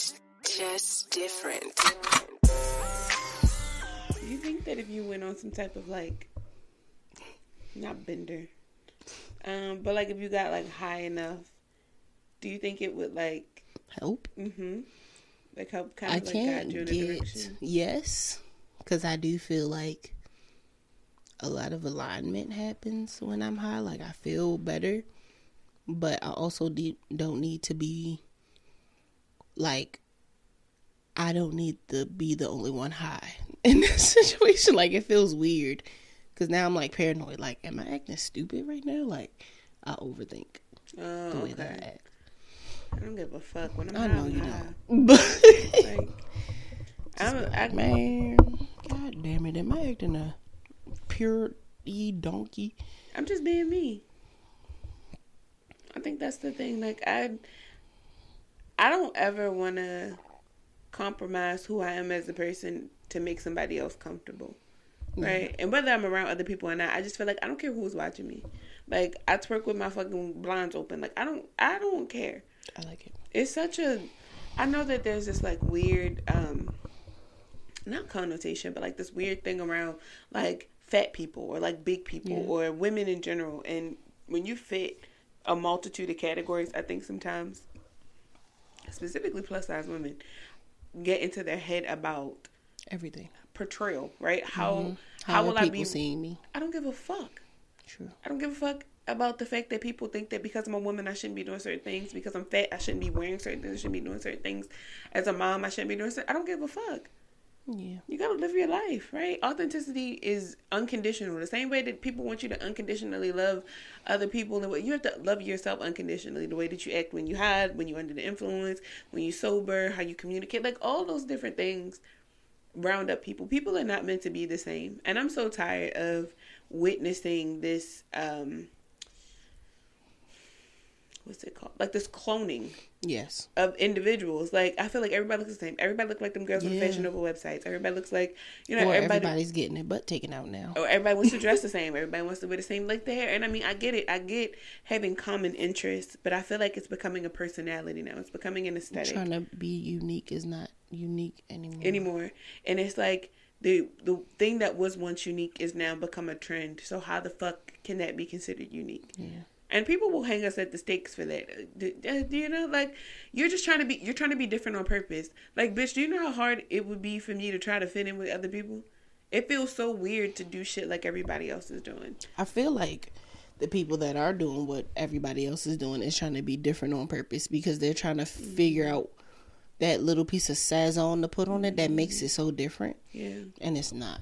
It's just different. Do you think that if you went on some type of like, not bender, um, but like if you got like high enough, do you think it would like, Help. mm-hmm, like help kind I like can't guide you in a get direction? yes, because I do feel like a lot of alignment happens when I'm high. Like I feel better, but I also de- don't need to be like I don't need to be the only one high in this situation. Like it feels weird because now I'm like paranoid. Like, am I acting stupid right now? Like I overthink Oh, the way that I act. I don't give a fuck when I'm I know you high. don't, but. Like, I'm, I, Man, god damn it, am I acting a pure e donkey? I'm just being me. I think that's the thing. Like I, I don't ever want to compromise who I am as a person to make somebody else comfortable, right? And whether I'm around other people or not, I just feel like I don't care who's watching me. Like I twerk with my fucking blinds open. Like I don't, I don't care. I like it. It's such a. I know that there's this like weird, um, not connotation, but like this weird thing around like fat people or like big people Yeah. or women in general. And when you fit a multitude of categories, I think sometimes, specifically plus size women, get into their head about Everything. portrayal, right? How Mm-hmm. How, how will I be? seeing me? I don't give a fuck. True. I don't give a fuck about the fact that people think that because I'm a woman, I shouldn't be doing certain things. Because I'm fat, I shouldn't be wearing certain things. I shouldn't be doing certain things. As a mom, I shouldn't be doing certain. I don't give a fuck. Yeah. You gotta live your life, right? Authenticity is unconditional. The same way that people want you to unconditionally love other people, the way you have to love yourself unconditionally. The way that you act when you hide, when you're under the influence, when you sober, how you communicate, like all those different things round up people. People are not meant to be the same, and I'm so tired of witnessing this. um What's it called? Like this cloning Yes. of individuals. Like I feel like everybody looks the same. Everybody looks like them girls on Yeah. Fashion Nova websites. Everybody looks like you know or everybody. everybody's getting their butt taken out now. Or everybody wants to dress the same. Everybody wants to wear the same like the hair. And I mean, I get it. I get having common interests, but I feel like it's becoming a personality now. It's becoming an aesthetic Trying to be unique is not unique anymore. anymore. And it's like the the thing that was once unique is now become a trend. So how the fuck can that be considered unique? Yeah. And people will hang us at the stakes for that. Do, do you know, like you're just trying to be, you're trying to be different on purpose. Like, bitch, do you know how hard it would be for me to try to fit in with other people? It feels so weird to do shit like everybody else is doing. I feel like the people that are doing what everybody else is doing is trying to be different on purpose because they're trying to mm-hmm. figure out that little piece of sazon to put on it that makes mm-hmm. it so different, Yeah, and it's not.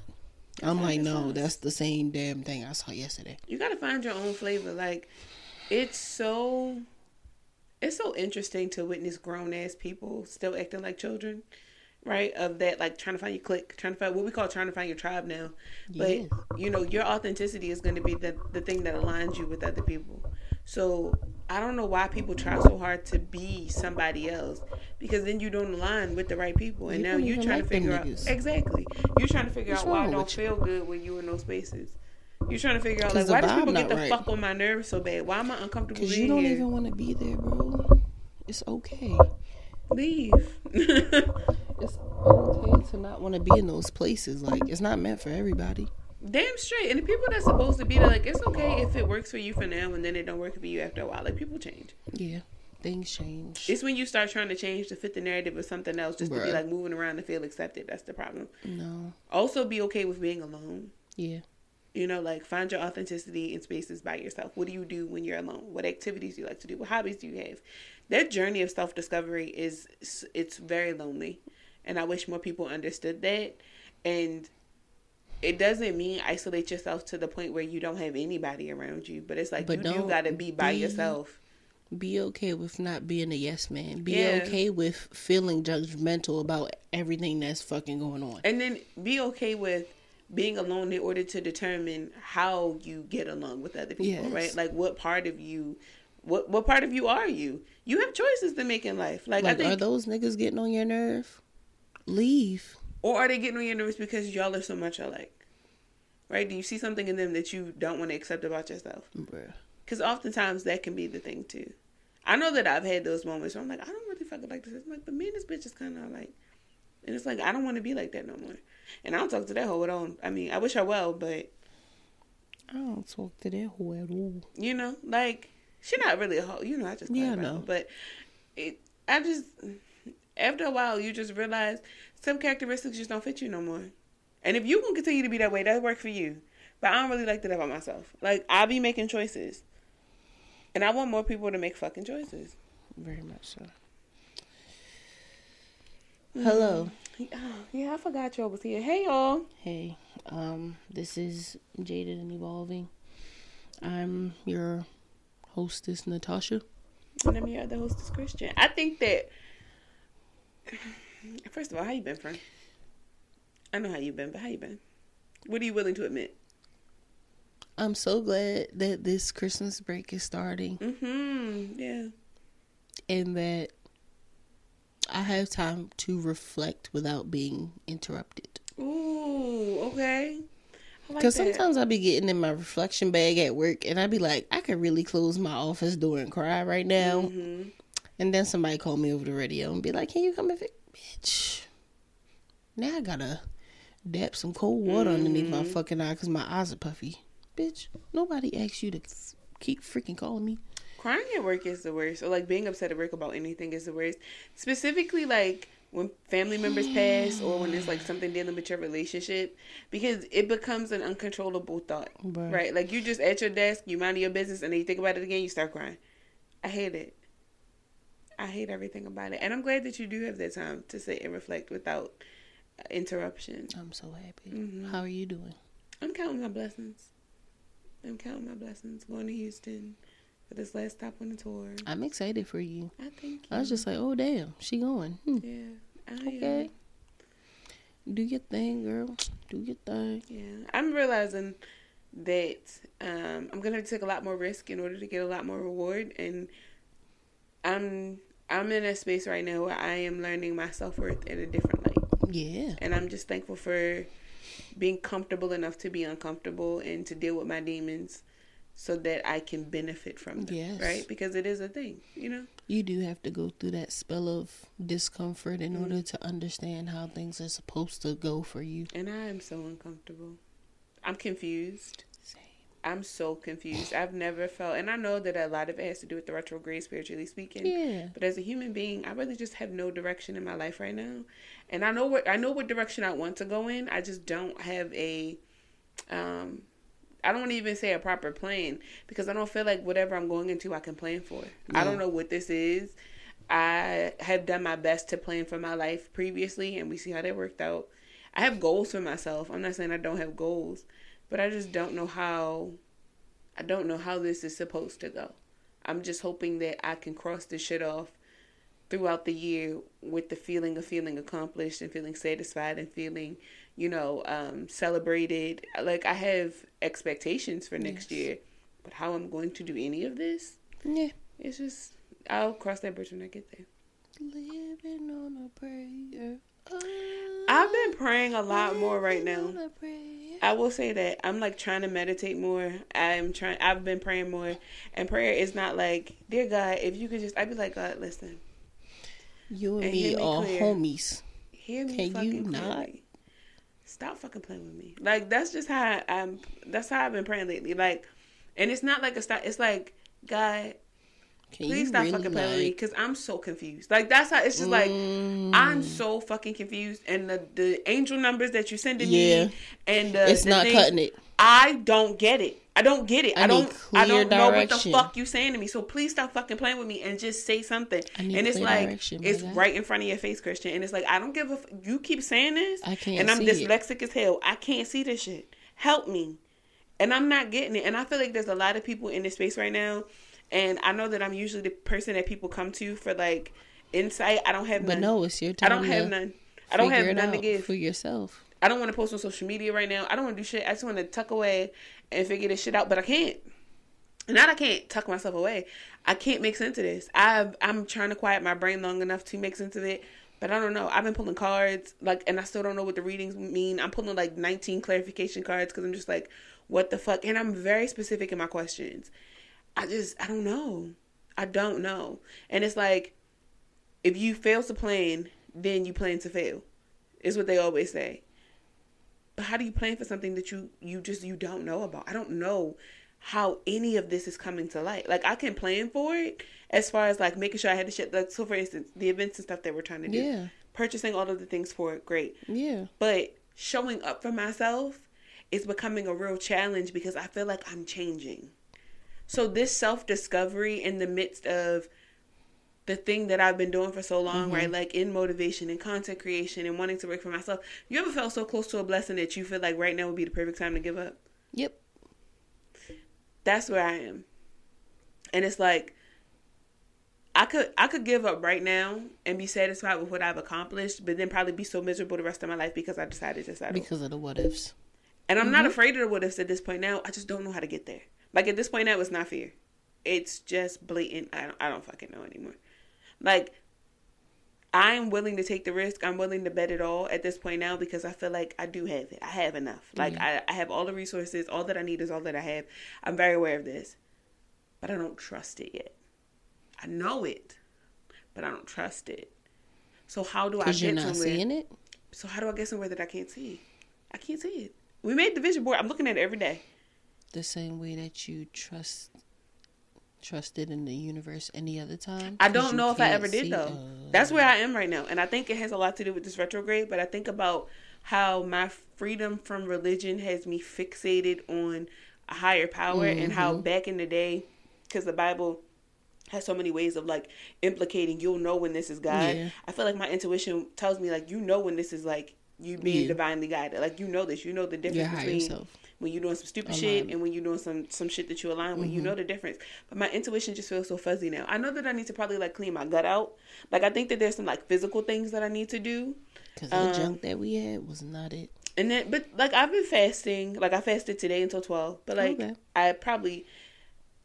I'm like, no, that's the same damn thing I saw yesterday. you got to find your own flavor. Like, it's so, it's so interesting to witness grown ass people still acting like children. Right of that, like trying to find your clique, trying to find what we call trying to find your tribe now. But you know, your authenticity is going to be the the thing that aligns you with other people. So I don't know why people try so hard to be somebody else because then you don't align with the right people, and You now you're trying like to figure out niggas. exactly. You're trying to figure What's out why I don't you? feel good when you in those spaces. You're trying to figure out like why do people get the right. fuck on my nerves so bad? Why am I uncomfortable Because you don't here? even want to be there, bro. It's okay. Leave. It's okay to not want to be in those places. Like, it's not meant for everybody. Damn straight. And the people that's supposed to be there, like it's okay if it works for you for now, and then it don't work for you after a while. Like people change. Yeah, things change. It's when you start trying to change to fit the narrative of something else, just to be like moving around and feel accepted. That's the problem. no, Also, be okay with being alone. yeah, You know, like find your authenticity in spaces by yourself. What do you do when you're alone? What activities do you like to do? What hobbies do you have? That journey of self discovery is it's very lonely, and I wish more people understood that. And it doesn't mean isolate yourself to the point where you don't have anybody around you, but it's like But you do got to be by be- yourself. be okay with not being a yes man. Be Yeah. okay with feeling judgmental about everything that's fucking going on. And then be okay with being alone in order to determine how you get along with other people, Yes. right? Like what part of you what what part of you are you? You have choices to make in life. Like, I think are those niggas getting on your nerve? Leave. or are they getting on your nerves because y'all are so much alike? Right? Do you see something in them that you don't want to accept about yourself? Because oftentimes that can be the thing too. I know that I've had those moments where I'm like, I don't really fucking like this. I'm like, but me and this bitch is kind of like, and it's like I don't want to be like that no more. And I don't talk to that hoe at all. I mean, I wish her well, but I don't talk to that hoe at all. you know, like she not really a hoe. You know, I just Yeah, know. But it, I just after a while, you just realize some characteristics just don't fit you no more. And if you can continue to be that way, that work for you. But I don't really like that about myself. Like I be making choices, and I want more people to make fucking choices. Very much so. Hello. Mm. Yeah, I forgot y'all was here. Hey y'all. Hey, um, this is Jaded and Evolving. I'm your hostess, Natasha. And I'm your other hostess, Christian. I think that first of all, how you been, friend? I know how you been, but how you been? What are you willing to admit? I'm so glad that this Christmas break is starting Mm-hmm. Yeah. and that I have time to reflect without being interrupted. Ooh, okay. I like Because sometimes I'll be getting in my reflection bag at work and I be like, I could really close my office door and cry right now. Mhm. And then somebody call me over the radio and be like, Can you come and fix Bitch. Now I gotta dab some cold water underneath my fucking eye because my eyes are puffy. Bitch, nobody asked you to keep freaking calling me. Crying at work is the worst. Or like being upset at work about anything is the worst. Specifically like when family members pass or when it's like something dealing with your relationship because it becomes an uncontrollable thought. Right. Right? Like you just at your desk, you mind your business and then you think about it again, you start crying. I hate it. I hate everything about it. And I'm glad that you do have that time to sit and reflect without interruption. I'm so happy. Mhm. How are you doing? I'm counting my blessings. I'm counting my blessings. Going to Houston for this last stop on the tour. I'm excited for you. I think I was just like, oh, damn, she going. Hmm. yeah. I Okay. Do your thing, girl. Do your thing. Yeah, I'm realizing that um, I'm gonna have to take a lot more risk in order to get a lot more reward, and I'm I'm in a space right now where I am learning my self worth in a different light, Yeah. and I'm just thankful for being comfortable enough to be uncomfortable and to deal with my demons, so that I can benefit from them. Yes. Right, because it is a thing, you know. You do have to go through that spell of discomfort in order to understand how things are supposed to go for you. And I am so uncomfortable. I'm confused. Same. I'm so confused. I've never felt, and I know that a lot of it has to do with the retrograde, spiritually speaking. Yeah. But as a human being, I really just have no direction in my life right now, and I know what I know what direction I want to go in. I just don't have a, um, I don't even say a proper plan because I don't feel like whatever I'm going into, I can plan for. I don't know what this is. I have done my best to plan for my life previously, and we see how that worked out. I have goals for myself. I'm not saying I don't have goals, but I just don't know how. I don't know how this is supposed to go. I'm just hoping that I can cross this shit off throughout the year with the feeling of feeling accomplished and feeling satisfied and feeling, you know, um, celebrated. Like I have expectations for next Yes. year, but how I'm going to do any of this, Yeah. it's just I'll cross that bridge when I get there. Living on a prayer. I've been praying a lot more right now. Living on a prayer. I will say that I'm like trying to meditate more. I'm trying. I've been praying more, and prayer is not like, dear God, if you could just. I'd be like, God, listen, You and, And me me are clear. homies. hear me. Can fucking you clearly. Stop fucking playing with me. Like that's just how I'm. That's how I've been praying lately. Like, and it's not like a stop. It's like, God, Can please stop really fucking playing with me because I'm so confused. Like that's how it's just like Mm. I'm so fucking confused, and the the angel numbers that you're sending Yeah. me, and the, It's the not things- cutting it. I don't get it. I don't get it. I I, don't. I don't know what the fuck you saying to me. So please stop fucking playing with me and just say something. And it's like it's right in front of your face, Christian. And it's like I don't give a. F- you keep saying this, I can't and I'm see it. dyslexic as hell. I can't see this shit. Help me. And I'm not getting it. And I feel like there's a lot of people in this space right now. And I know that I'm usually the person that people come to for like insight. I don't have But none. no, it's your time. I don't have none. I don't have none to give. for yourself. I don't want to post on social media right now. I don't want to do shit. I just want to tuck away and figure this shit out, but I can't. Not I can't tuck myself away. I can't make sense of this. I've I'm trying to quiet my brain long enough to make sense of it, but I don't know. I've been pulling cards like, and I still don't know what the readings mean. I'm pulling like 19 clarification cards because I'm just like, what the fuck? And I'm very specific in my questions. I just I don't know. I don't know. And it's like if you fail to plan, then you plan to fail. Is what they always say. But how do you plan for something that you you just you don't know about? I don't know how any of this is coming to light. Like I can plan for it as far as like making sure I had the shit. Like so, for instance, the events and stuff that we're trying to do. Yeah. Purchasing all of the things for it, great. Yeah. But showing up for myself is becoming a real challenge because I feel like I'm changing. So this self discovery in the midst of the thing that I've been doing for so long, Mm-hmm. right? Like in motivation and content creation and wanting to work for myself. You ever felt so close to a blessing that you feel like right now would be the perfect time to give up? Yep. That's where I am. And it's like I could I could give up right now and be satisfied with what I've accomplished, but then probably be so miserable the rest of my life because I decided to settle. Because of the what ifs. And I'm Mm-hmm. not afraid of the what ifs at this point now. I just don't know how to get there. Like at this point now, it's not fear. It's just blatant. I don't, I don't fucking know anymore. Like I'm willing to take the risk. I'm willing to bet it all at this point now because I feel like I do have it. I have enough. Like I, I have all the resources. All that I need is all that I have. I'm very aware of this, but I don't trust it yet. I know it, but I don't trust it. So how do I get you're not somewhere? seeing it. So how do I get somewhere that I can't see? I can't see it. We made the vision board. I'm looking at it every day. The same way that you trust trusted in the universe any other time. I don't know if I ever did though. That's where I am right now, and I think it has a lot to do with this retrograde. But I think about how my freedom from religion has me fixated on a higher power, and how Mm-hmm. back in the day, because the Bible has so many ways of like implicating you'll know when this is God. Yeah. I feel like my intuition tells me like you know when this is like you being Yeah. divinely guided. Like you know this. You know the difference between self. When you're doing some stupid Align. shit and when you're doing some some shit that you align with. You Mm-hmm. know the difference. But my intuition just feels so fuzzy now. I know that I need to probably like clean my gut out. Like I think that there's some like physical things that I need to do. Because the um, junk that we had was not it. And then, but like I've been fasting. Like I fasted today until twelve. But like Okay. I probably,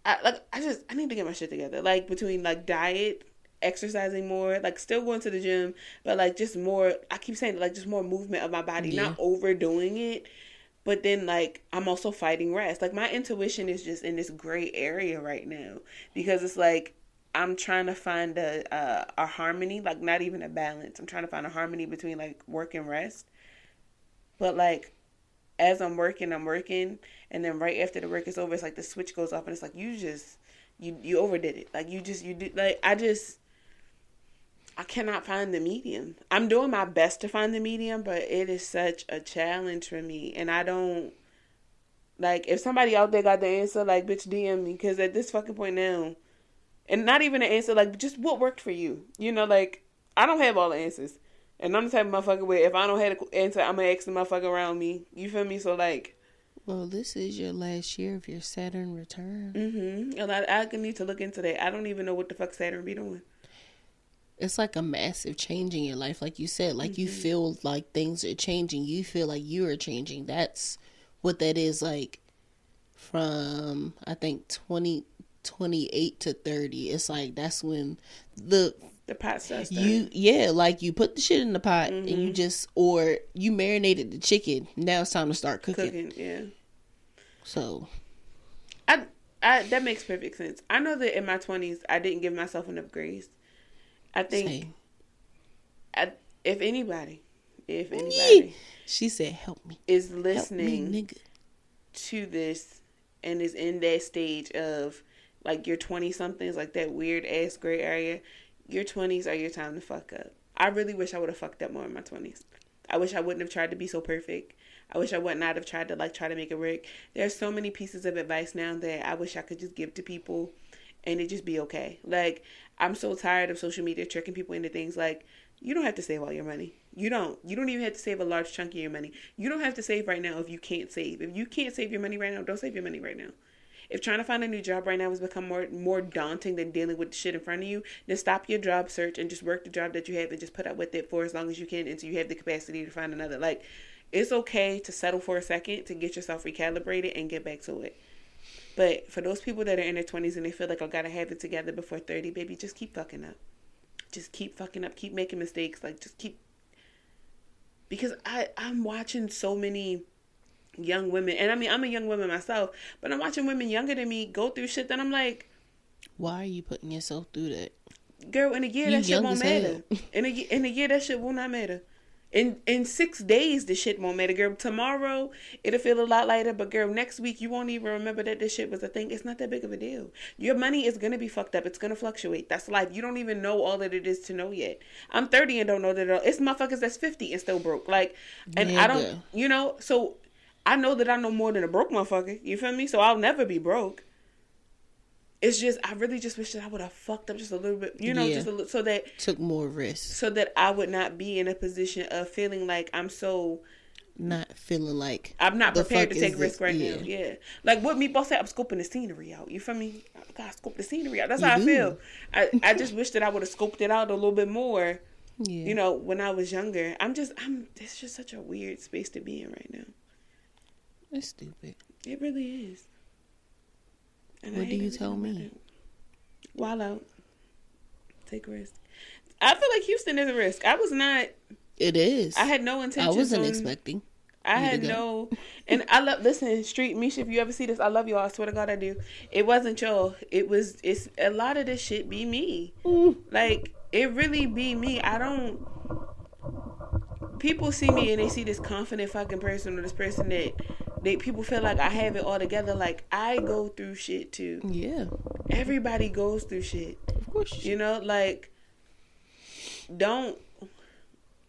I like I just I need to get my shit together. Like between like diet, exercising more, like still going to the gym, but like just more. I keep saying like just more movement of my body, Yeah. not overdoing it. But then like I'm also fighting rest. Like my intuition is just in this gray area right now because it's like. I'm trying to find a, a a harmony, like not even a balance. I'm trying to find a harmony between like work and rest. But like as I'm working, I'm working, and then right after the work is over, it's like the switch goes off, and it's like you just you you overdid it. Like you just you did like I just I cannot find the medium. I'm doing my best to find the medium, but it is such a challenge for me, and I don't like if somebody out there got the answer, like bitch DM me, because at this fucking point now, and not even an answer, like just what worked for you. You know, like I don't have all the answers. And I'm the type of motherfucker where if I don't have an answer, I'm gonna ask the motherfucker around me. You feel me? So like, Well, this is your last year of your Saturn return. mm-hmm. And I, I can need to look into that. I don't even know what the fuck Saturn be doing. It's like a massive change in your life. Like you said, like you mm-hmm. feel like things are changing. You feel like you are changing. That's what that is like from, I think, 20, 28 to 30. It's like that's when the The pot starts. you yeah like you put the shit in the pot and you mm-hmm. just or you marinated the chicken now it's time to start cooking, cooking. Yeah. so I, I that makes perfect sense. I know that in my twenties, I didn't give myself enough grace. I think same. I, if anybody, if anybody she said help me is listening me to this and is in that stage of like your 20 somethings, like that weird ass gray area, your 20s are your time to fuck up. I really wish I would have fucked up more in my 20s. I wish I wouldn't have tried to be so perfect. I wish I would not have tried to like try to make it work. There's so many pieces of advice now that I wish I could just give to people and it just be okay. Like I'm so tired of social media tricking people into things like you don't have to save all your money. You don't. You don't even have to save a large chunk of your money. You don't have to save right now if you can't save. If you can't save your money right now, don't save your money right now. If trying to find a new job right now has become more more daunting than dealing with the shit in front of you, then stop your job search and just work the job that you have and just put up with it for as long as you can until you have the capacity to find another. Like it's okay to settle for a second to get yourself recalibrated and get back to it. But for those people that are in their twenties and they feel like I gotta have it together before thirty, baby, just keep fucking up. Just keep fucking up. Keep making mistakes. Like just keep because I I'm watching so many young women, and I mean I'm a young woman myself, but I'm watching women younger than me go through shit that I'm like, why are you putting yourself through that Girl, in a year You that shit won't matter. In a in a year that shit will not matter. In in six days the shit won't matter, girl. Tomorrow it'll feel a lot lighter, but girl, next week you won't even remember that this shit was a thing. It's not that big of a deal. Your money is gonna be fucked up. It's gonna fluctuate. That's life. You don't even know all that it is to know yet. I'm 30 and don't know that. At all. It's motherfuckers that's 50 and still broke. Like, and I don't, Nigga. you know. So I know that I know more than a broke motherfucker. You feel me? So I'll never be broke. It's just I really just wish that I would have fucked up just a little bit, you know, Yeah. just a little, so that Took more risks, so that I would not be in a position of feeling like I'm so not feeling like I'm not prepared to take is risk right Yeah. now. Yeah, like what Meatball said, I'm scoping the scenery out. You feel me? I gotta scope the scenery out. That's You how do. I feel. I I just wish that I would have scoped it out a little bit more. Yeah. You know, when I was younger. I'm just I'm. It's just such a weird space to be in right now. It's stupid. It really is. And What do you tell me? out. Take risk. I feel like Houston is a risk. I was not. It is. I had no intention. I wasn't on, expecting. I had no, and I love listen, Street Misha. If you ever see this, I love y'all. I swear to God, I do. It wasn't y'all. It was. It's a lot of this shit. Be me. Like it really be me. I don't. People see me and they see this confident fucking person or this person that they people feel like I have it all together. Like I go through shit too. Yeah, Everybody goes through shit. of course. You know, like don't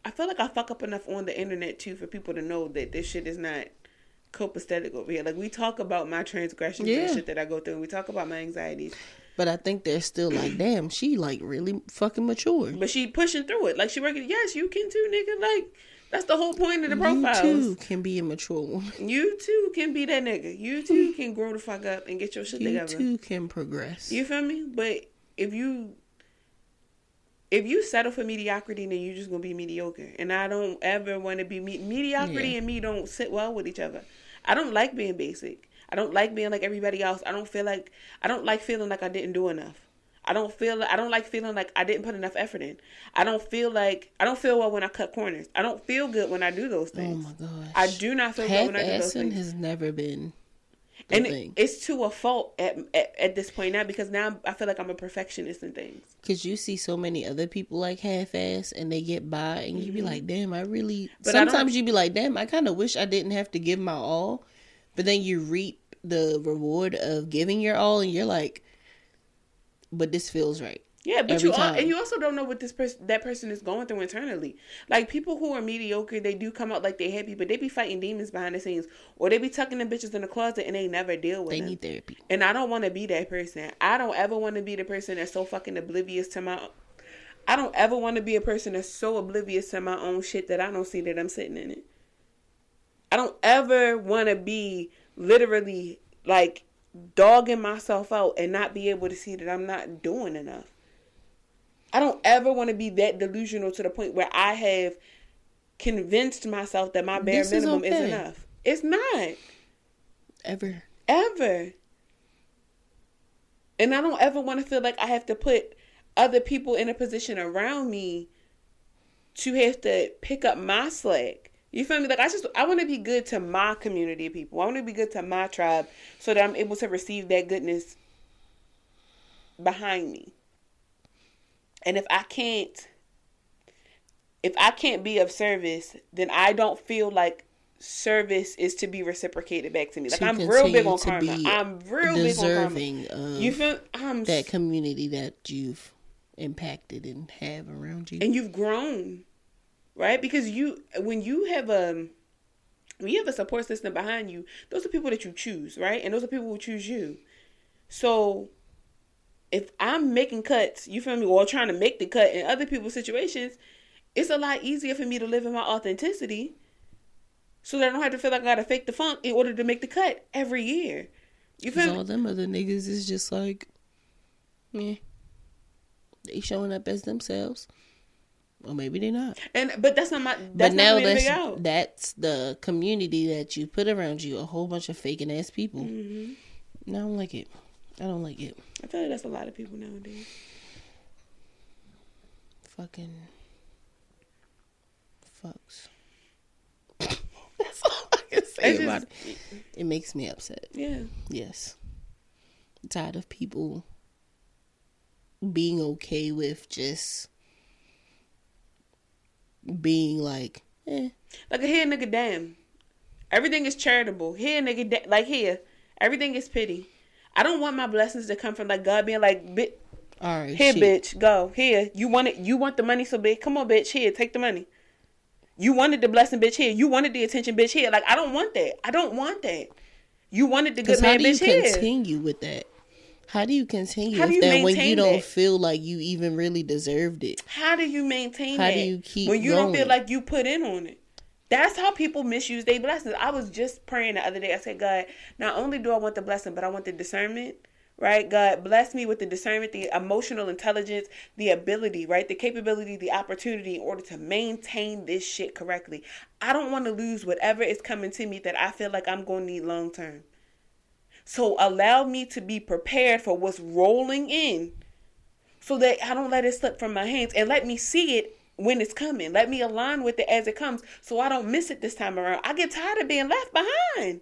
I feel like I fuck up enough on the internet too for people to know that this shit is not copacetic over here. Like we talk about my transgressions Yeah. and shit that I go through and we talk about my anxieties. But I think they're still like, damn, she like really fucking mature. But she pushing through it. Like she working yes, you can too, nigga. Like that's the whole point of the You profiles. too can be a mature woman. You too can be that nigga. You too can grow the fuck up and get your shit You together. You too can progress. You feel me? But if you if you settle for mediocrity, then you're just gonna be mediocre. And I don't ever want to be me- mediocrity Yeah. and me don't sit well with each other. I don't like being basic. I don't like being like everybody else. I don't feel like I don't like feeling like I didn't do enough. I don't feel I don't like feeling like I didn't put enough effort in. I don't feel like I don't feel well when I cut corners. I don't feel good when I do those things. oh my gosh. I do not feel good when I do those things. has never been and it, it's to a fault at, at at this point now because now I feel like I'm a perfectionist in things. Cause you see so many other people like half ass and they get by and you be like, damn, I really Mm-hmm. But sometimes you be like, damn, I kinda wish I didn't have to give my all. But then you reap the reward of giving your all and you're like, But this feels right. Yeah, but Every you all, and you also don't know what this person that person is going through internally. Like people who are mediocre, they do come out like they happy, but they be fighting demons behind the scenes, or they be tucking the bitches in the closet and they never deal with it. They them. need therapy. And I don't want to be that person. I don't ever want to be the person that's so fucking oblivious to my. I don't ever want to be a person that's so oblivious to my own shit that I don't see that I'm sitting in it. I don't ever want to be literally like dogging myself out and not be able to see that I'm not doing enough. I don't ever want to be that delusional to the point where I have convinced myself that my bare This minimum is okay. enough. It's not Ever. ever. And I don't ever want to feel like I have to put other people in a position around me to have to pick up my slack. You feel me? Like I just I want to be good to my community of people. I want to be good to my tribe so that I'm able to receive that goodness behind me. And if I can't if I can't be of service, then I don't feel like service is to be reciprocated back to me. Like To I'm real big on karma. I'm real big on karma. You feel I'm that community that you've impacted and have around you. and you've grown, right? Because you when you have a when you have a support system behind you, those are people that you choose, right? And those are people who choose you. So if I'm making cuts, you feel me, or trying to make the cut in other people's situations, it's a lot easier for me to live in my authenticity so that I don't have to feel like I gotta fake the funk in order to make the cut every year. You feel me? all them other niggas is just like, yeah, they showing up as themselves, or maybe they're not. And but that's not my but now not for to that's out. that's the community that you put around you. A whole bunch of faking ass people. Mm-hmm. No, I don't like it. I don't like it. I feel like that's a lot of people nowadays. Fucking fucks. that's all I can say about it. It makes me upset. Yeah. Yes. tired of people being okay with just being like, eh. Like here, nigga, damn. Everything is charitable. Here, nigga, da- like here, everything is pity. I don't want my blessings to come from like God being like, "Bi- All right, here, shit. bitch, go here. You want it? You want the money so big? Come on, bitch, here, take the money. You wanted the blessing, bitch, here. You wanted the attention, bitch, here. Like I don't want that. I don't want that. You wanted the good how man, do you bitch, here. continue with that? How do you continue How do you that when you don't that? feel like you even really deserved it? How do you maintain it? How that do you keep when you don't feel like you put in on it? That's how people misuse their blessings. I was just praying the other day. I said, God, not only do I want the blessing, but I want the discernment. Right, God bless me with the discernment, the emotional intelligence, the ability, right, the capability, the opportunity in order to maintain this shit correctly. I don't want to lose whatever is coming to me that I feel like I'm going to need long term. So allow me to be prepared for what's rolling in so that I don't let it slip from my hands and let me see it when it's coming. Let me align with it as it comes so I don't miss it this time around. I get tired of being left behind.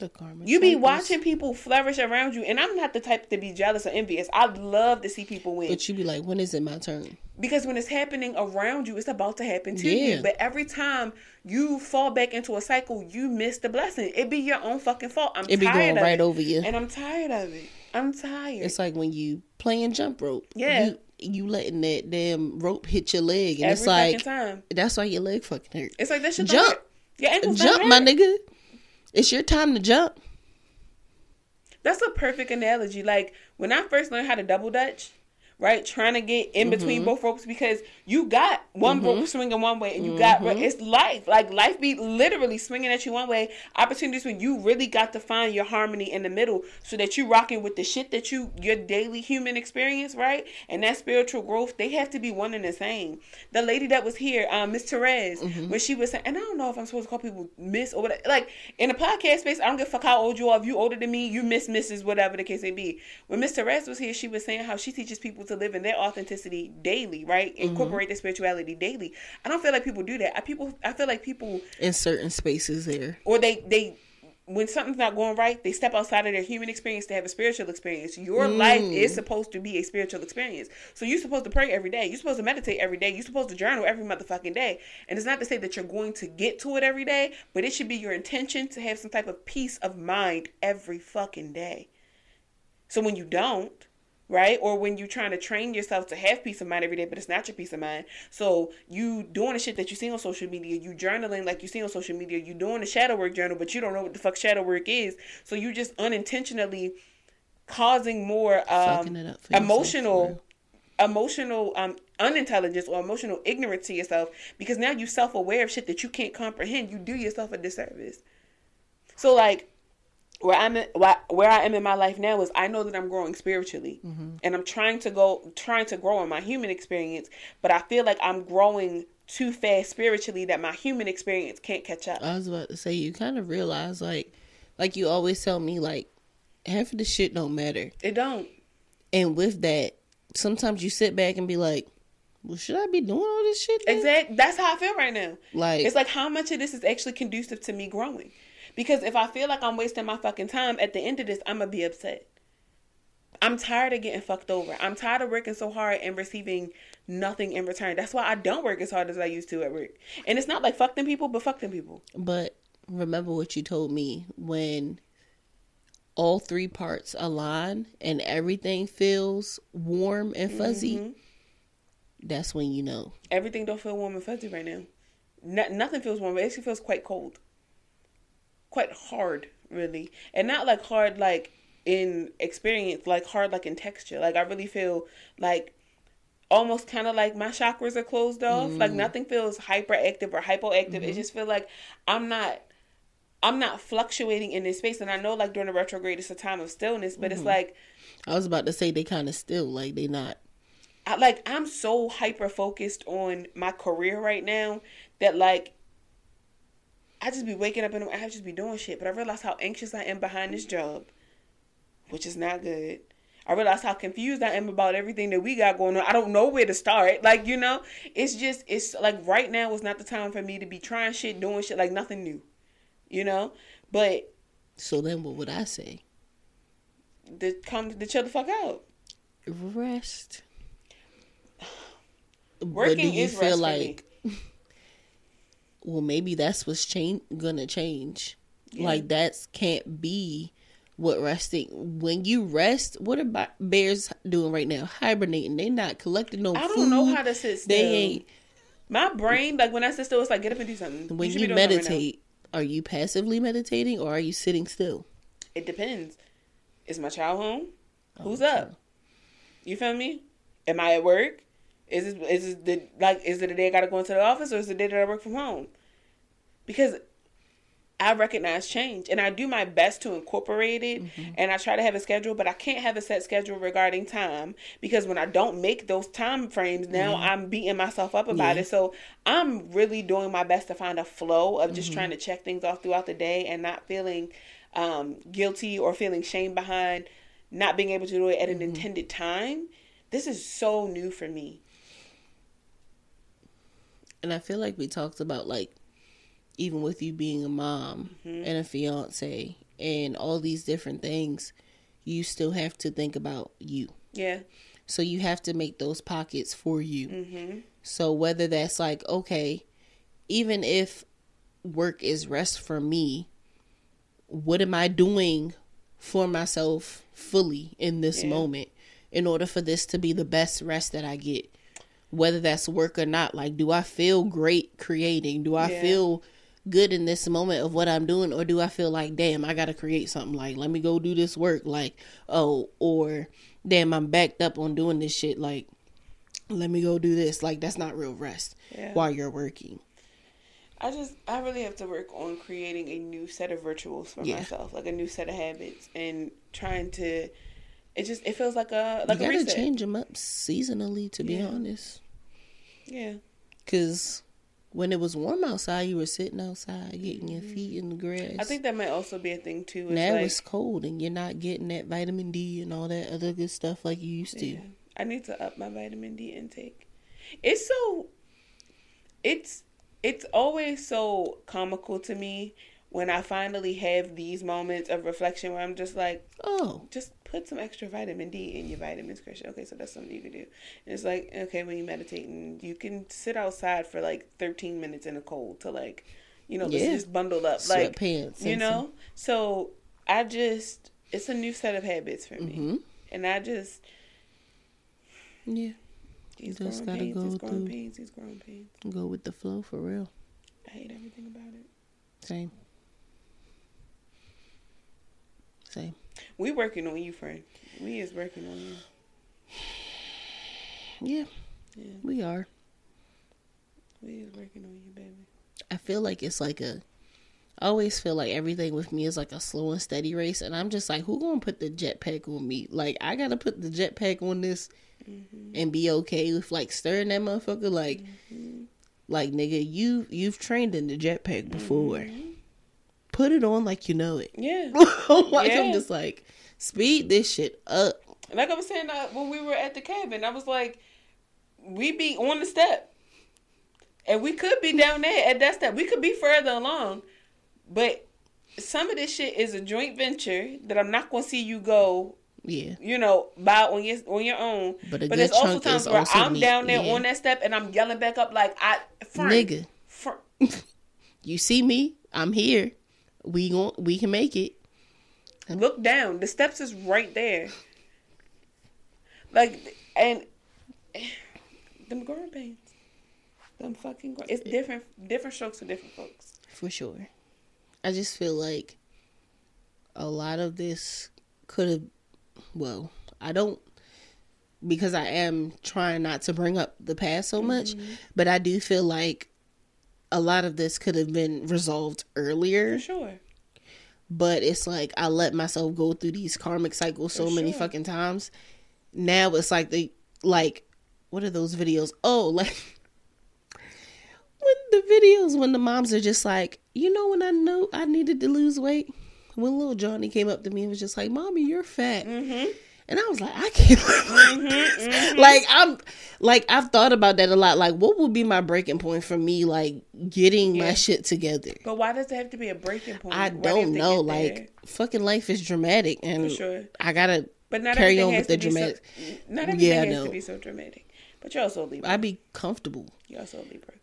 The karma. You be watching people flourish around you, and I'm not the type to be jealous or envious. I love to see people win But you be like, when is it my turn? because when it's happening around you, it's about to happen to Yeah. you. But every time you fall back into a cycle, you miss the blessing. It be your own fucking fault. I'm It be tired going right it. over you. and I'm tired of it. I'm tired. It's like when you playing jump rope. Yeah. You, you letting that damn rope hit your leg, and every it's like time. that's why your leg fucking hurt. It's like that should Jump. Hurt. Your ankles Jump, my nigga. It's your time to jump. That's a perfect analogy. Like when I first learned how to double dutch, right? Trying to get in between mm-hmm. both ropes because you got one mm-hmm. rope swinging one way and you got mm-hmm. it's life. Like life be literally swinging at you one way. Opportunities when you really got to find your harmony in the middle so that you rocking with the shit that you your daily human experience, right? And that spiritual growth, they have to be one and the same. The lady that was here, um, Miss Therese, when she was saying, and I don't know if I'm supposed to call people Miss or whatever. Like in the podcast space, I don't give a fuck how old you are. If you older than me, you Miss, Mrs. Whatever the case may be. When Miss Therese was here, she was saying how she teaches people to live in their authenticity daily, right? Mm-hmm. Incorporate their spirituality daily. I don't feel like people do that. I people, I feel like people In certain spaces there. or they they when something's not going right, they step outside of their human experience to have a spiritual experience. Your mm. life is supposed to be a spiritual experience. So you're supposed to pray every day. You're supposed to meditate every day. You're supposed to journal every motherfucking day. And it's not to say that you're going to get to it every day, but it should be your intention to have some type of peace of mind every fucking day. So when you don't, right? Or when you're trying to train yourself to have peace of mind every day, but it's not your peace of mind. So you doing the shit that you see on social media, you journaling like you see on social media, you doing the shadow work journal, but you don't know what the fuck shadow work is. So you just unintentionally causing more um, yourself, emotional emotional um unintelligence or emotional ignorance to yourself because now you self-aware of shit that you can't comprehend you do yourself a disservice so like where I'm in, where where I am in my life now is I know that I'm growing spiritually, mm-hmm. and I'm trying to go trying to grow in my human experience, but I feel like I'm growing too fast spiritually that my human experience can't catch up. I was about to say you kind of realize like like you always tell me like half of the shit don't matter. It don't. And with that, sometimes you sit back and be like, Well, should I be doing all this shit? Exactly. That's how I feel right now. Like It's like how much of this is actually conducive to me growing. Because if I feel like I'm wasting my fucking time at the end of this, I'm gonna be upset. I'm tired of getting fucked over. I'm tired of working so hard and receiving nothing in return. That's why I don't work as hard as I used to at work. And it's not like fuck them people, but fuck them people. But remember what you told me when all three parts align and everything feels warm and fuzzy. Mm-hmm. That's when you know. Everything don't feel warm and fuzzy right now. No, nothing feels warm. It actually feels quite cold. Quite hard, really. And not like hard like in experience, like hard like in texture. Like I really feel like almost kind of like my chakras are closed off. Mm. Like nothing feels hyperactive or hypoactive. It mm-hmm. just feel like I'm not I'm not fluctuating in this space. And I know like during the retrograde it's a time of stillness, but it's mm-hmm. like I was about to say they kind of still like they not. I, like I'm so hyper focused on my career right now that like I just be waking up and I just be doing shit. But I realize how anxious I am behind this job, which is not good. I realize how confused I am about everything that we got going on. I don't know where to start. Like you know, it's just it's like right now is not the time for me to be trying shit, doing shit like nothing new. You know, but So then what would I say? the come to chill the fuck out. rest. But Working is rest for me. Well, maybe that's what's change gonna change. Like that can't be what resting. When you rest, what are ba- bears doing right now? Hibernating. They not collecting no I don't know how to sit still. They ain't. My brain, like when I sit still, it's like get up and do something. When should you, doing something right meditate, are you passively meditating or are you sitting still? it depends. Is my child home? Oh, Who's Okay. up? You feel me? Am I at work? Is it is it the like is it the day I gotta go into the office or is it the day that I work from home? Because I recognize change and I do my best to incorporate it mm-hmm. and I try to have a schedule, but I can't have a set schedule regarding time because when I don't make those time frames now mm-hmm. I'm beating myself up about Yeah. it. So I'm really doing my best to find a flow of just mm-hmm. trying to check things off throughout the day and not feeling um, guilty or feeling shame behind not being able to do it at an intended time. This is so new for me. And I feel like we talked about like even with you being a mom Mm-hmm. and a fiance and all these different things, you still have to think about you. Yeah. So you have to make those pockets for you. Mm-hmm. So whether that's like, okay, even if work is rest for me, what am I doing for myself fully in this Yeah. moment in order for this to be the best rest that I get? Whether that's work or not, like, do I feel great creating? Do I Yeah. feel good in this moment of what I'm doing? Or do I feel like, damn, I got to create something? Like, let me go do this work. Like, oh, or damn, I'm backed up on doing this shit. Like, let me go do this. Like that's not real rest Yeah. while you're working. I just I really have to work on creating a new set of rituals for Yeah. myself, like a new set of habits, and trying to. It just it feels like a like you a gotta reset. change them up seasonally, to be Yeah. honest. Yeah, Because when it was warm outside, you were sitting outside getting your feet in the grass. Mm-hmm. I think that might also be a thing too. is now like, it's cold and you're not getting that vitamin D and all that other good stuff like you used to. I need to up my vitamin D intake. It's so it's it's always so comical to me when I finally have these moments of reflection where I'm just like, Oh, just put some extra vitamin D in your vitamins, Christian. Okay, so that's something you can do. And it's like, okay, when you're meditating, you can sit outside for like 13 minutes in the cold to like, you know, Yeah. just bundle up, like, you and know. So I just, it's a new set of habits for me, Mhm. and I just yeah, these Just growing gotta pains, go these growing through- pains, these growing pains. go with the flow for real. I hate everything about it. Same. Same. We working on you, friend. We is working on you. Yeah, Yeah, we are. we is working on you, baby. I feel like it's like a. I always feel like everything with me is like a slow and steady race, and I'm just like, who gonna put the jetpack on me? Like, I gotta put the jetpack on this mm-hmm. and be okay with like stirring that motherfucker. Like, mm-hmm. like nigga, you you've trained in the jetpack before. Mm-hmm. Put it on like you know it. Yeah. like Yeah. I'm just like, speed this shit up. Like I was saying uh, when we were at the cabin, I was like, we be on the step, and we could be down there at that step. We could be further along, but some of this shit is a joint venture that I'm not gonna see you go. Yeah, You know, by on your on your own. But but there's also times where also I'm down there yeah. on that step and I'm yelling back up like I friend, nigga, fr- you see me? I'm here. We gon' we can make it. Look down. The steps is right there. Like and them growing pains. Them fucking grow- it's different different strokes for different folks. For sure. I just feel like a lot of this could have, well, I don't, because I am trying not to bring up the past so much, mm-hmm. but I do feel like a lot of this could have been resolved earlier. For sure. But it's like I let myself go through these karmic cycles so For many fucking times. Now it's like the like, what are those videos? Oh, like, when the videos when the moms are just like, you know, when I know I needed to lose weight, when little Johnny came up to me and was just like, "Mommy, you're fat," Mm-hmm. And I was like, "I can't live like mm-hmm, this." Mm-hmm. Like I'm, like I've thought about that a lot. Like, what would be my breaking point for me, like getting my shit together? But why does it have to be a breaking point? I Why don't know. it's there? Like, fucking life is dramatic, and sure. I gotta But not carry on with the dramatic. So, not everything Yeah, has know. to be so dramatic. But you're also a Libra. I'd be comfortable You're also a Libra.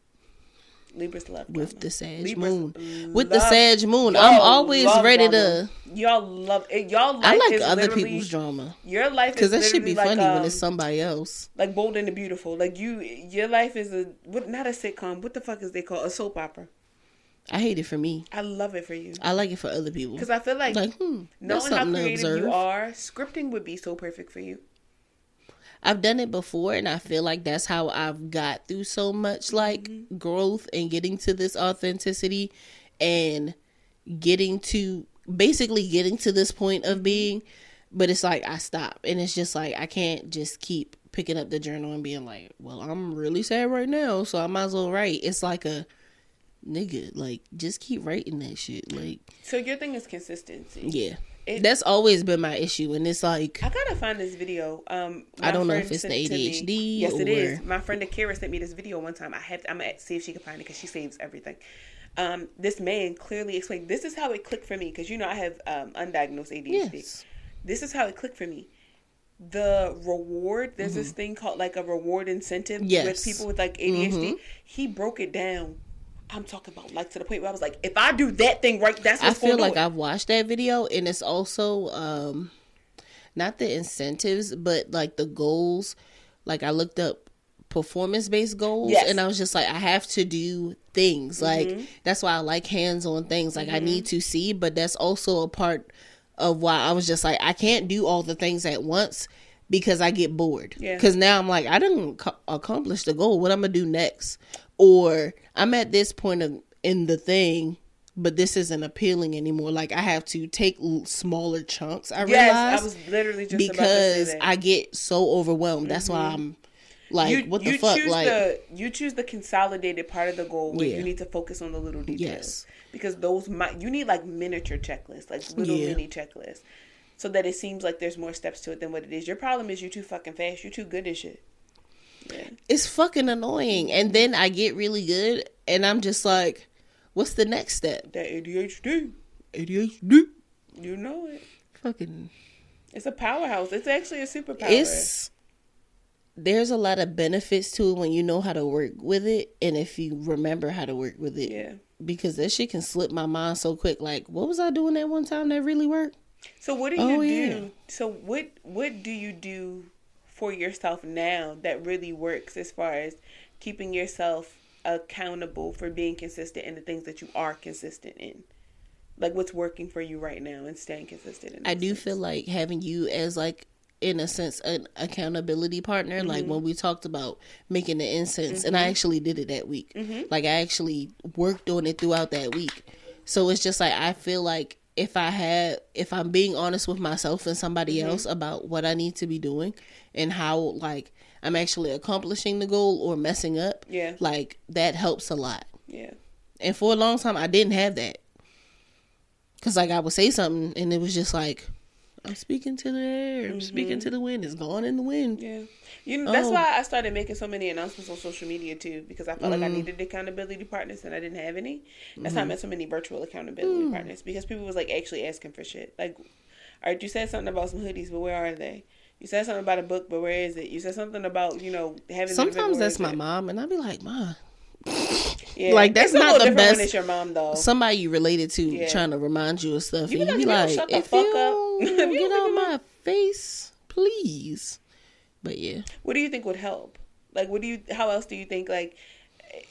Libras love with the Sag Libras moon. With the Sag moon, I'm always ready drama. to. Y'all love it. Y'all life I like other people's drama Your life because that should be literally funny like, when um, it's somebody else. like Bold and the Beautiful. Like you, your life is a what? Not a sitcom. What the fuck is they called? A soap opera. I hate it for me. I love it for you I like it for other people. because I feel like, Like, hmm, knowing how creative you are, scripting would be so perfect for you. I've done it before, and I feel like that's how I've got through so much like Mm-hmm. growth and getting to this authenticity and getting to basically getting to this point Mm-hmm. of being. But it's like I stop, and it's just like I can't just keep picking up the journal and being like, "Well, I'm really sad right now, so I might as well write." It's like a nigga, like just keep writing that shit. Like, So your thing is consistency. yeah, It- that's always been my issue, and it's like I gotta find this video. Um, I don't know if it's the to me- ADHD Yes, it or- is. My friend Akira sent me this video one time. I have. To, I'm gonna see if she can find it because she saves everything. Um, this man clearly explained. This is how it clicked for me because you know I have um, undiagnosed ADHD. yes, This is how it clicked for me. The reward. There's this thing called like a reward incentive with Mm-hmm. People with like ADHD. Mhm. He broke it down. I'm talking about like to the point where I was like, if I do that thing right, that's I feel like it. I've watched that video, and it's also um not the incentives, but like the goals. Like I looked up performance based goals, Yes. and I was just like, I have to do things. Like that's why I like hands on things. Like I need to see, but that's also a part of why I was just like, I can't do all the things at once because I get bored. Yeah. Because now I'm like, I didn't co- accomplish the goal. What I'm gonna do next? Or I'm at this point of in the thing, but this isn't appealing anymore. Like I have to take l- smaller chunks. I yes, realize I was literally just about to because. Mm-hmm. I get so overwhelmed. That's why I'm like, what the fuck? choose Like, the you choose the consolidated part of the goal where Yeah. you need to focus on the little details. Yes. because those mi- you need like miniature checklists, like little Yeah. mini checklists, so that it seems like there's more steps to it than what it is. Your problem is you're too fucking fast. You're too good at shit. Yeah, it's fucking annoying. And then I get really good, and I'm just like, what's the next step? that ADHD, ADHD. you know it. Fucking. It's a powerhouse. It's actually a superpower. It's there's a lot of benefits to it when you know how to work with it, and if you remember how to work with it. yeah. because that shit can slip my mind so quick. Like, what was I doing that one time that really worked? So what do you Oh, do? yeah. So what what do you do for yourself now that really works as far as keeping yourself accountable for being consistent in the things that you are consistent in? Like what's working for you right now and staying consistent in I do things? feel like having you as like in a sense an accountability partner like Mm-hmm. when we talked about making the incense and i actually did it that week Mm-hmm. like i actually worked on it throughout that week so it's just like i feel like if i had if i'm being honest with myself and somebody Mm-hmm. else about what i need to be doing and how like i'm actually accomplishing the goal or messing up Yeah. like that helps a lot Yeah. and for a long time, I didn't have that. Cause like I would say something, and it was just like, I'm speaking to the air, I'm speaking to the wind. It's gone in the wind. Mm-hmm. Yeah. You know, that's Oh. why I started making so many announcements on social media too, because I felt Mm-hmm. like I needed accountability partners and I didn't have any. That's how I met so many virtual accountability Mm. partners because people was like actually asking for shit. Like, all right, you said something about some hoodies, but where are they? You said something about a book, but where is it? You said something about you know having. the event, but Sometimes that's my it? mom, and I'd be like, Mom, Yeah. like, that's not the best- it's your mom though. somebody you related to Yeah. trying to remind you of stuff, You and you be like, like, "You shut the if fuck you up." don't If you get out my face, please. But yeah, What do you think would help? Like, what do you? How else do you think? Like,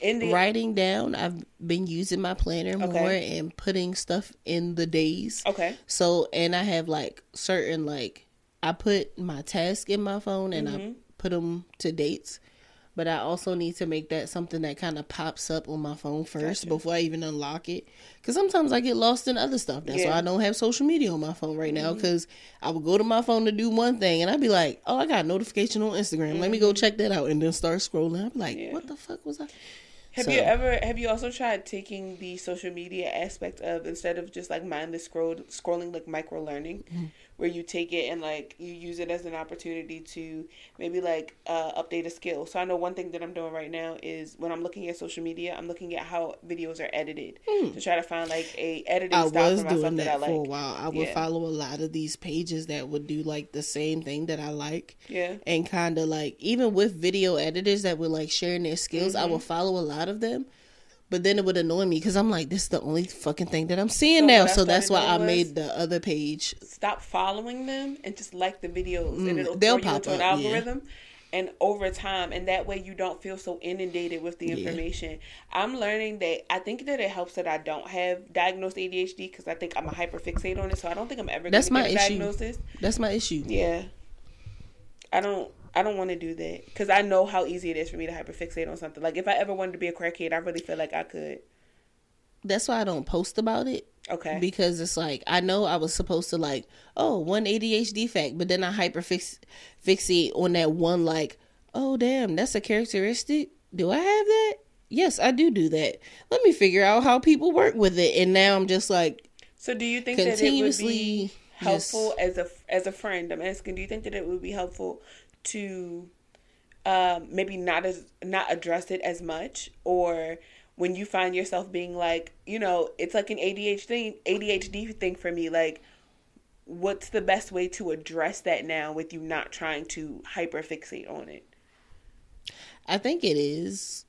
in the writing down. I've been using my planner more Okay. and putting stuff in the days. okay, So, and I have like certain like I put my task in my phone and Mm-hmm. I put them to dates. But I also need to make that something that kind of pops up on my phone first Gotcha. before I even unlock it. Because sometimes I get lost in other stuff. That's Yeah. Mm-hmm. why I don't have social media on my phone right now. Because I would go to my phone to do one thing and I'd be like, oh, I got a notification on Instagram. Let me go check that out. And then start scrolling. I'd be like, Mm-hmm. Yeah. what the fuck was I? Have So- you ever have you also tried taking the social media aspect of instead of just like mindless scroll scrolling like micro learning, where you take it and like you use it as an opportunity to maybe like uh, update a skill. So I know one thing that I'm doing right now is when I'm looking at social media, I'm looking at how videos are edited to try to find like a editing Hmm. I style was for doing that, that I like. for a while. I would Yeah. follow a lot of these pages that would do like the same thing that I like. Yeah. And kind of like, even with video editors that would like sharing their skills, I Mm-hmm. would follow a lot of them. But then it would annoy me because I'm like, this is the only fucking thing that I'm seeing So now. So that's why I made the other page. Stop following them and just like the videos, and Mm, it'll they'll throw you pop into an up, yeah. algorithm. And over time, and that way you don't feel so inundated with the Yeah. information. I'm learning that I think that it helps that I don't have diagnosed ADHD because I think I'm a hyperfixate on it. So I don't think I'm ever That's going my to get a issue. diagnosis. That's my issue. Yeah, I don't. I don't want to do that because I know how easy it is for me to hyperfixate on something. Like if I ever wanted to be a crackhead, I really feel like I could. That's why I don't post about it. Okay. because it's like I know I was supposed to like oh one ADHD fact, but then I hyper fix fixate on that one like oh damn that's a characteristic. Do I have that? Yes, I do do that. Let me figure out how people work with it, and now I'm just like So do you think that it would be continuously helpful as a as a friend? I'm asking. Do you think that it would be helpful to um, maybe not as not address it as much, or when you find yourself being like, you know, it's like an ADHD ADHD thing for me. Like, what's the best way to address that now with you not trying to hyper fixate on it? I think it is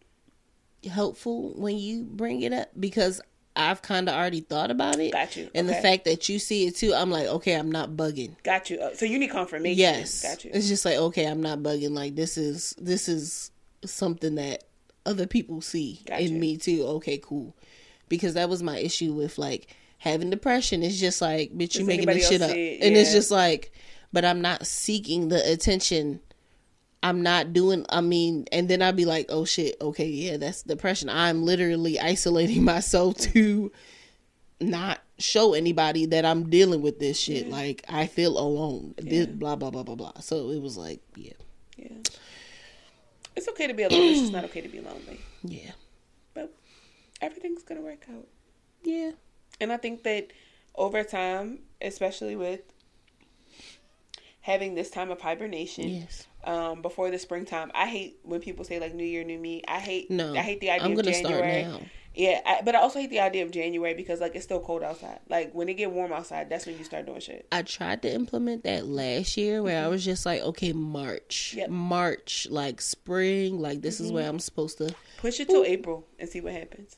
helpful when you bring it up because I've kind of already thought about it. Got you. And the fact that you see it too, I'm like, okay, I'm not bugging. Got you. Uh, So you need confirmation. Yes. Got you. It's just like, okay, I'm not bugging. Like this is this is something that other people see Got in you. me too. Okay, cool. Because that was my issue with like having depression. It's just like, bitch, you Does making this shit up. it? And it's just like but I'm not seeking the attention. I'm not doing I mean, and then I'd be like, oh shit, okay, yeah, that's depression. I'm literally isolating myself to not show anybody that I'm dealing with this shit. Like I feel alone. This, blah blah blah blah blah. So it was like, yeah, Yeah. It's okay to be alone. It's just not okay to be lonely. yeah, But everything's gonna work out. yeah. And I think that over time, especially with having this time of hibernation, Yes. Um, before the springtime, I hate when people say like New Year, New Me. I hate. No, I hate the idea I'm of gonna start January. now. Yeah, I, but I also hate the idea of January because like it's still cold outside. Like when it get warm outside, that's when you start doing shit. I tried to implement that last year where I was just like, okay, March, Yep. March, like spring, like this is where I'm supposed to. Push it till April and see what happens.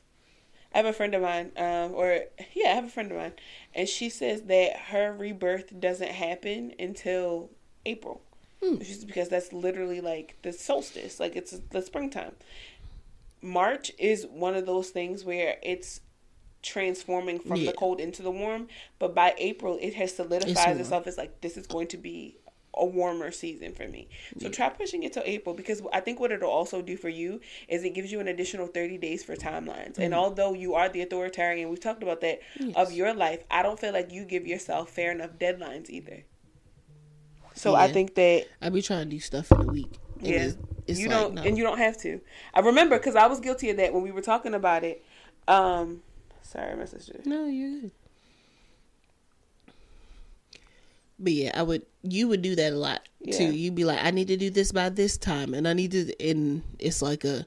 I have a friend of mine, um, or yeah, I have a friend of mine, and she says that her rebirth doesn't happen until April. Hmm. Which is because that's literally like the solstice, like it's the springtime. March is one of those things where it's transforming from Yeah. the cold into the warm, but by April it has solidified warm. itself as like this is going to be a warmer season for me. So try pushing it till April because I think what it'll also do for you is it gives you an additional 30 days for timelines. And mm. although you are the authoritarian, we've talked about that of your life, I don't feel like you give yourself fair enough deadlines either. So I think that I be trying to do stuff in a week. and yeah, it's, it's you like, don't, no. and you don't have to. I remember because I was guilty of that when we were talking about it. Um, sorry, my sister. No, you're good. But yeah, I would. You would do that a lot Yeah. too. You'd be like, I need to do this by this time, and I need to. And it's like a.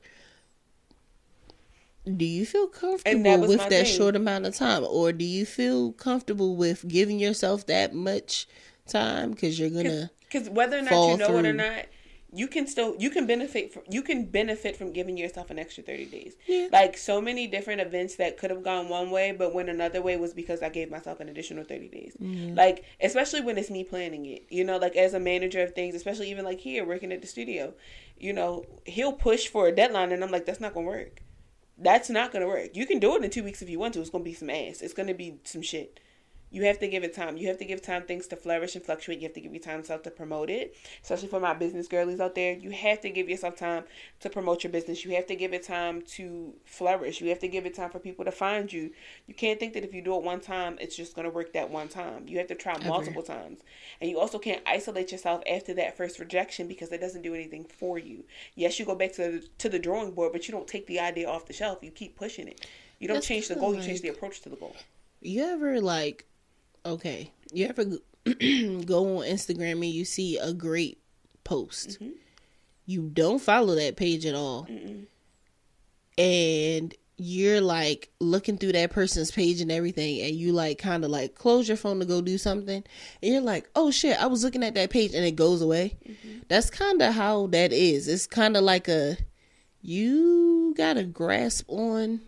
Do you feel comfortable was with that thing. short amount of time, or do you feel comfortable with giving yourself that much time because you're gonna? Because whether or not you know it or not, you can still you can benefit from you can benefit from giving yourself an extra thirty days. Yeah. Like so many different events that could have gone one way, but went another way was because I gave myself an additional thirty days. Like especially when it's me planning it, you know, like as a manager of things, especially even like here working at the studio, you know, he'll push for a deadline, and I'm like, that's not gonna work. That's not gonna work. You can do it in two weeks if you want to. It's gonna be some ass. It's gonna be some shit. You have to give it time. You have to give time things to flourish and fluctuate. You have to give your time yourself to promote it. Especially for my business girlies out there, you have to give yourself time to promote your business. You have to give it time to flourish. You have to give it time for people to find you. You can't think that if you do it one time, it's just gonna work that one time. You have to try multiple times. And you also can't isolate yourself after that first rejection because it doesn't do anything for you. Yes, you go back to the, to the drawing board, but you don't take the idea off the shelf. You keep pushing it. You don't That's change the goal. You change the approach to the goal. You ever like? Okay, you ever go on Instagram and you see a great post. Mm-hmm. You don't follow that page at all. And you're like looking through that person's page and everything and you like kind of like close your phone to go do something and you're like oh shit i was looking at that page and it goes away. Mm-hmm. That's kind of how that is. It's kind of like a you gotta grasp on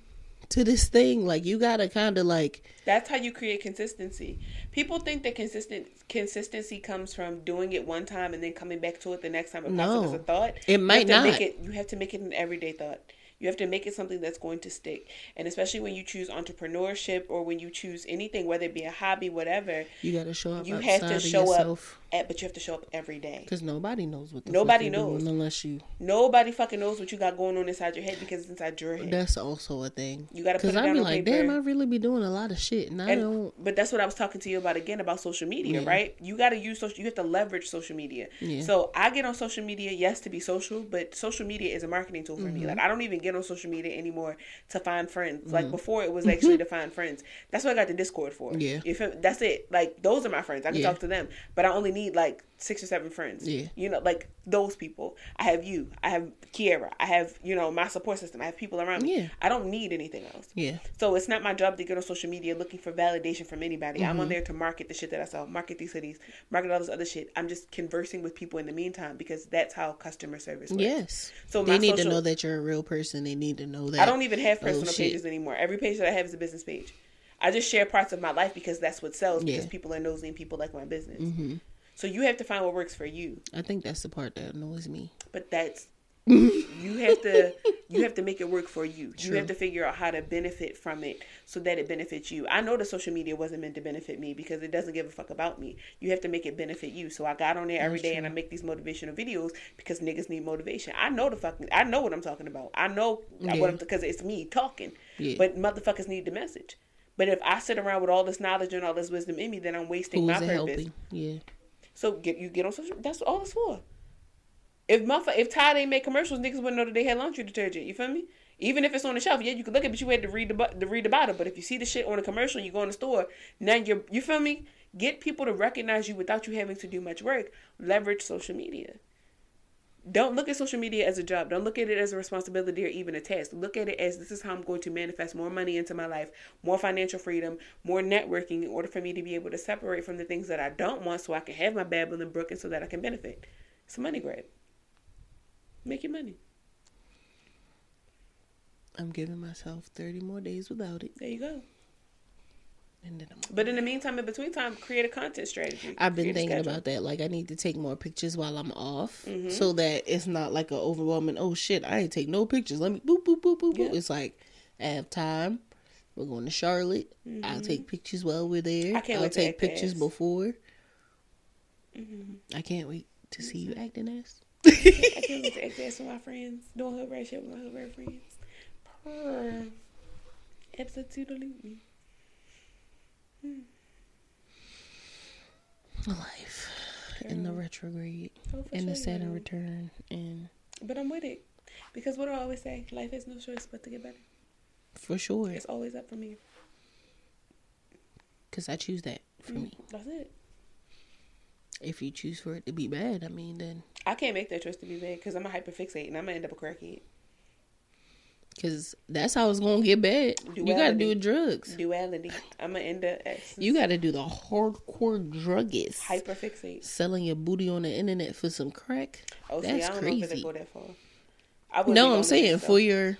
to this thing like you gotta kind of like That's how you create consistency. People think that consistent consistency comes from doing it one time and then coming back to it the next time it pops No. up as a thought. It might not. Make it, you have to make it an everyday thought. You have to make it something that's going to stick. And especially when you choose entrepreneurship or when you choose anything, whether it be a hobby, whatever, you gotta show up you have to show yourself but you have to show up every day. because nobody knows what the Nobody knows. unless you Nobody fucking knows what you got going on inside your head because it's inside your head. that's also a thing You gotta put because it i down be like paper. damn i really be doing a lot of shit and i don't but that's what I was talking to you about again about social media, Yeah. right? You got to use social. You have to leverage social media. Yeah. So I get on social media, yes, to be social, but social media is a marketing tool for Mm-hmm. me. Like I don't even get on social media anymore to find friends. Mm-hmm. Like before, it was actually to find friends. That's what I got the Discord for. Yeah. You feel, that's it. Like those are my friends. I can Yeah. talk to them, but I only need like six or seven friends. Yeah. You know, like those people. I have you. I have Kiera. I have you know my support system. I have people around me. Yeah. I don't need anything else. yeah So it's not my job to get on social media looking for validation from anybody. I'm Mm-hmm. on there to market the shit that I sell, market these hoodies, market all this other shit. I'm just conversing with people in the meantime because that's how customer service works. yes So they need to know that you're a real person they need to know that I don't even have Oh, personal shit. pages anymore. Every page that I have is a business page. I just share parts of my life because that's what sells because Yeah. people are nosy and people like my business. hmm So you have to find what works for you. i think that's the part that annoys me But that's you have to you have to make it work for you. You have to figure out how to benefit from it so that it benefits you. I know the social media wasn't meant to benefit me because it doesn't give a fuck about me. You have to make it benefit you. So I got on there every That's day and I make these motivational videos because niggas need motivation. I know the fucking I know what I'm talking about. I know Yeah. what because it's me talking. Yeah. But motherfuckers need the message. But if I sit around with all this knowledge and all this wisdom in me, then I'm wasting who's my purpose. helping yeah So get you get on social. That's all it's for. If motherf- if Tide ain't make commercials, niggas wouldn't know that they had laundry detergent. You feel me? Even if it's on the shelf, yeah, you could look at it, but you had to read the to read the bottle. But if you see the shit on a commercial, you go in the store. Now you're you feel me? Get people to recognize you without you having to do much work. Leverage social media. Don't look at social media as a job. Don't look at it as a responsibility or even a task. Look at it as this is how I'm going to manifest more money into my life, more financial freedom, more networking in order for me to be able to separate from the things that I don't want so I can have my Babylon and Brook and so that I can benefit. It's a money grab. Make your money. i'm giving myself 30 more days without it There you go. And then i'm But in the meantime, in between time, create a content strategy. I've been Create thinking about that. Like, I need to take more pictures while I'm off, Mm-hmm. so that it's not like a overwhelming. Oh shit! I ain't take no pictures. Let me boop boop boop boop Yeah. boop. It's like I have time. We're going to Charlotte. I'll take pictures while we're there. Mm-hmm. I can't I'll wait to take act pictures ass. before. Mm-hmm. I can't wait to see you acting ass. I can't wait to act ass with my friends. Doing hood rat shit with my hood rat friends. Purr. Absolutely. Life in the retrograde, Oh, in the sure. Saturn return, and But I'm with it. Because what do I always say? Life has no choice but to get better. for sure, It's always up for me. because I choose that for mm, me. That's it. If you choose for it to be bad, I mean, then I can't make that choice to be bad because I'm a hyperfixate and I'm gonna end up a crackhead. Because that's how it's gonna get bad. You gotta do drugs. Duality. I'm gonna end up You gotta do the hardcore druggist. hyperfixate. Selling your booty on the internet for some crack. Oh, see, that's I don't know if crazy. go that far. I No, I'm saying for your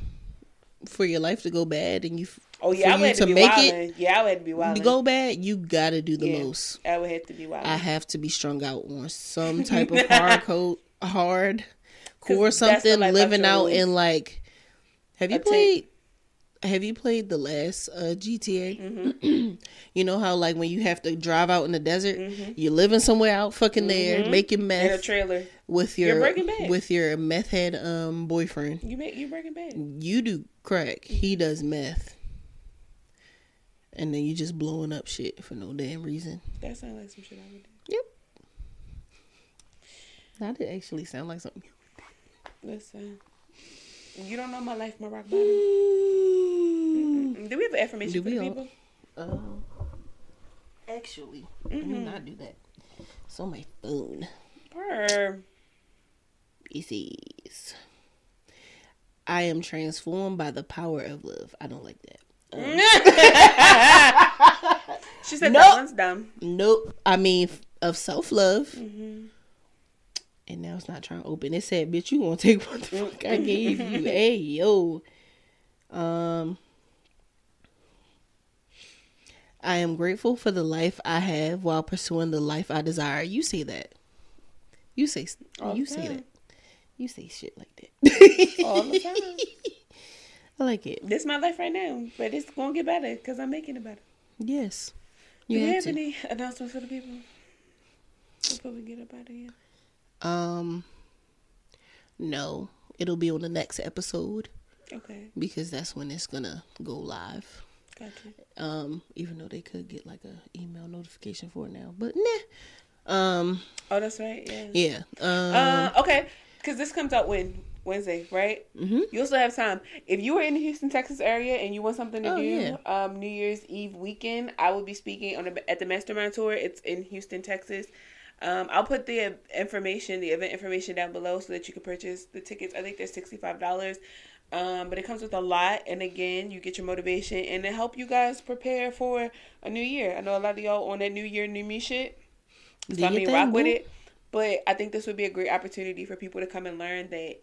for your life to go bad and you Oh yeah, I would you have to to be make wildin'. it Yeah, I would have to be wild. to go bad, you gotta do the Yeah. most. I would have to be wild. I have to be strung out on some type of hard code, hard core, something, living out in like. Have you played? Have you played the last uh, GTA? Mm-hmm. you know how like when you have to drive out in the desert, you're living somewhere out fucking there, making Mm-hmm. in a trailer. with your with your meth head um boyfriend. You make you breaking bad. You do crack, he does meth, and then you just blowing up shit for no damn reason. That sounds like some shit I would do. Yep. That did actually sound like something. Listen, you don't know my life, my rock bottom. Mm. Do we have an affirmation Do for we people? Um, actually, let me not do that. It's on my phone. Purr. It says, I am transformed by the power of love. I don't like that. She said Nope. that one's dumb. Nope. I mean, of self love. Mm-hmm. And now it's not trying to open. It said, bitch, you gonna take what the fuck I gave you. hey, yo. Um, I am grateful for the life I have while pursuing the life I desire. You say that. You say All you say that. You say shit like that. All the time. I like it. This is my life right now, but it's gonna get better because I'm making it better. Yes. Do You you have have any announcements for the people before we get up out of here? Um no. It'll be on the next episode Okay, because that's when it's gonna go live. gotcha. Um, even though they could get like a email notification for it now. But nah. Um Oh, that's right. Yeah. yeah. Um Uh, okay, because this comes out when Wednesday, right? Mm-hmm. You also have time. If you are in the Houston, Texas area and you want something to Oh, do, yeah. um, New Year's Eve weekend, I will be speaking on a, at the Mastermind Tour. It's in Houston, Texas. Um, I'll put the information, the event information down below so that you can purchase the tickets. I think they're sixty five dollars. Um, but it comes with a lot, and again, you get your motivation and it help you guys prepare for a new year. I know a lot of y'all on that New Year, New Me shit. Do So I mean, rock with boo. it. But I think this would be a great opportunity for people to come and learn that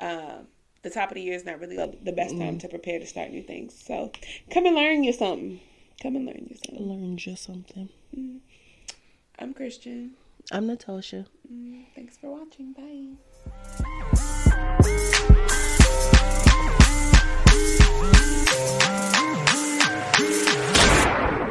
um, the top of the year is not really the best Mm. time to prepare to start new things. So come and learn you something. Come and learn you something. Learn just something. I'm Christian. I'm Natasha. Mm, thanks for watching. Bye.